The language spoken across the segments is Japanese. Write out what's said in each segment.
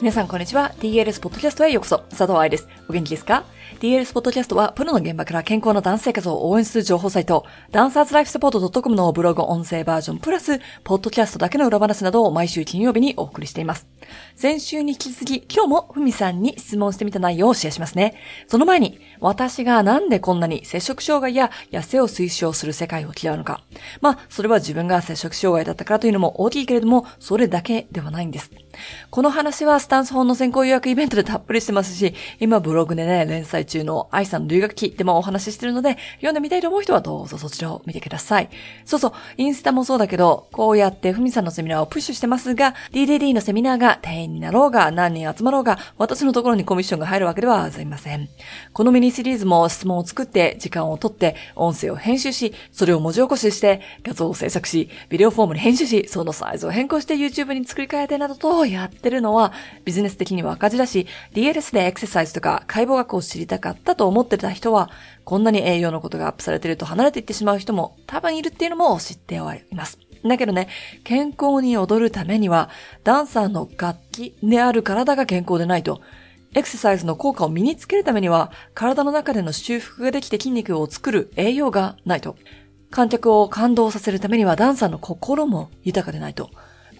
皆さんこんにちは。DLS ポッドキャストへようこそ。佐藤愛です。お元気ですか？DLS ポッドキャストは、プロの現場から健康なダンス生活を応援する情報サイト、ダンサーズライフサポート .com のブログ音声バージョンプラス、ポッドキャストだけの裏話などを毎週金曜日にお送りしています。先週に引き続き、今日もふみさんに質問してみた内容をシェアしますね。その前に、私がなんでこんなに摂食障害や痩せを推奨する世界を嫌うのか。まあ、それは自分が摂食障害だったからというのも大きいけれども、それだけではないんです。この話はタンス本の先行予約イベントでたっぷりしてますし、今ブログでね、連載中の愛さんの留学期でもお話ししてるので、読んでみたいと思う人はどうぞそちらを見てください。そうそう、インスタもそうだけど、こうやってふみさんのセミナーをプッシュしてますが、DDD のセミナーが定員になろうが、何人集まろうが、私のところにコミッションが入るわけではありません。このミニシリーズも質問を作って、時間をとって、音声を編集し、それを文字起こしして、画像を制作し、ビデオフォームに編集し、そのサイズを変更して YouTube に作り変えてなどとやってるのは、ビジネス的には赤字だし、DLS でエクササイズとか解剖学を知りたかったと思ってた人は、こんなに栄養のことがアップされてると離れていってしまう人も多分いるっていうのも知っております。だけどね、健康に踊るためには、ダンサーの楽器である体が健康でないと、エクササイズの効果を身につけるためには、体の中での修復ができて筋肉を作る栄養がないと。観客を感動させるためにはダンサーの心も豊かでないと。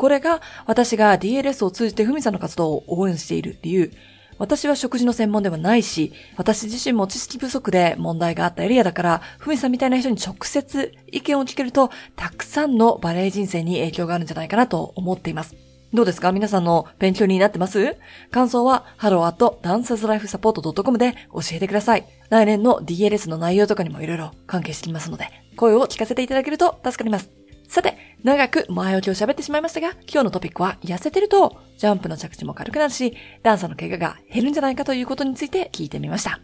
これが私が DLS を通じてふみさんの活動を応援している理由。私は食事の専門ではないし、私自身も知識不足で問題があったエリアだから、ふみさんみたいな人に直接意見を聞けると、たくさんのバレエ人生に影響があるんじゃないかなと思っています。どうですか？皆さんの勉強になってます？感想は、hello.dancerslifesupport.com で教えてください。来年の DLS の内容とかにもいろいろ関係してきますので、声を聞かせていただけると助かります。さて、長く前置きを喋ってしまいましたが、今日のトピックは痩せてると、ジャンプの着地も軽くなるし、ダンサーの怪我が減るんじゃないかということについて聞いてみました。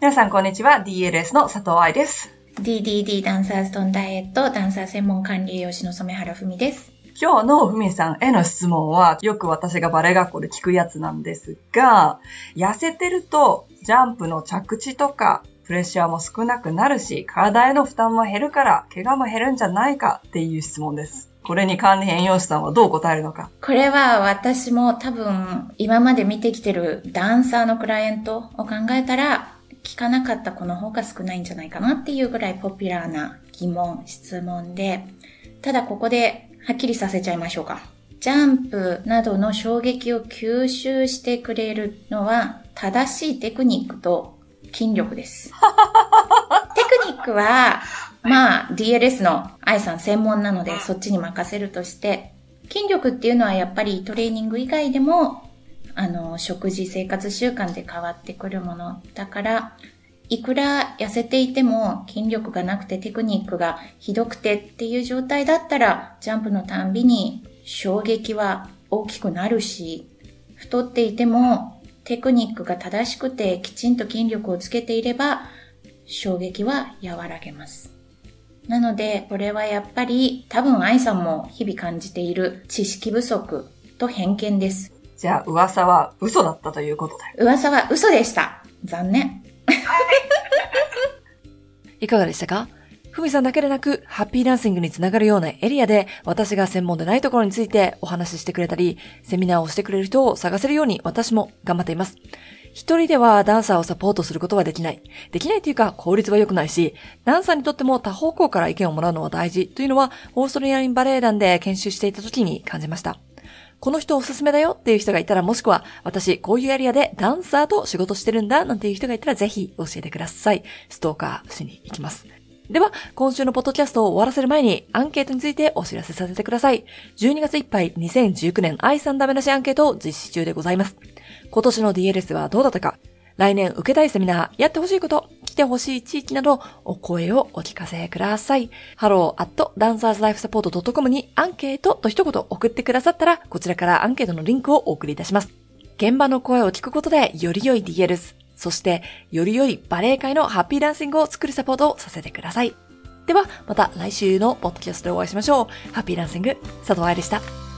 皆さんこんにちは、DLS の佐藤愛です。DDD ダンサーズトンダイエット、ダンサー専門管理栄養士の染原文です。今日のふみさんへの質問は、よく私がバレエ学校で聞くやつなんですが、痩せてると、ジャンプの着地とか、プレッシャーも少なくなるし、体への負担も減るから、怪我も減るんじゃないかっていう質問です。これに管理栄養士さんはどう答えるのか？これは私も多分今まで見てきてるダンサーのクライアントを考えたら聞かなかった子の方が少ないんじゃないかなっていうぐらいポピュラーな疑問、質問で、ただここではっきりさせちゃいましょうか。ジャンプなどの衝撃を吸収してくれるのは正しいテクニックと筋力です。テクニックは、まあ DLS の愛さん専門なのでそっちに任せるとして、筋力っていうのはやっぱりトレーニング以外でも、あの、食事生活習慣で変わってくるものだから、いくら痩せていても筋力がなくてテクニックがひどくてっていう状態だったら、ジャンプのたんびに衝撃は大きくなるし、太っていてもテクニックが正しくてきちんと筋力をつけていれば、衝撃は和らげます。なので、これはやっぱり多分愛さんも日々感じている知識不足と偏見です。じゃあ噂は嘘だったということだよ。噂は嘘でした。残念。いかがでしたか？ふみさんだけでなく、ハッピーダンシングにつながるようなエリアで、私が専門でないところについてお話ししてくれたり、セミナーをしてくれる人を探せるように私も頑張っています。一人ではダンサーをサポートすることはできない。できないというか効率は良くないし、ダンサーにとっても多方向から意見をもらうのは大事というのは、オーストリアンバレエ団で研修していた時に感じました。この人おすすめだよっていう人がいたら、もしくは、私、こういうエリアでダンサーと仕事してるんだ、なんていう人がいたら、ぜひ教えてください。ストーカーしに行きます。では、今週のポッドキャストを終わらせる前に、アンケートについてお知らせさせてください。12月いっぱい2019年愛さんダメなしアンケートを実施中でございます。今年の DLS はどうだったか来年受けたいセミナー、やってほしいこと、来てほしい地域など、お声をお聞かせください。hello.dancerslifesupport.com にアンケートと一言送ってくださったら、こちらからアンケートのリンクをお送りいたします。現場の声を聞くことで、より良い DLS、そして、より良いバレエ界のハッピーダンシングを作るサポートをさせてください。では、また来週のポッドキャストでお会いしましょう。ハッピーダンシング、佐藤愛でした。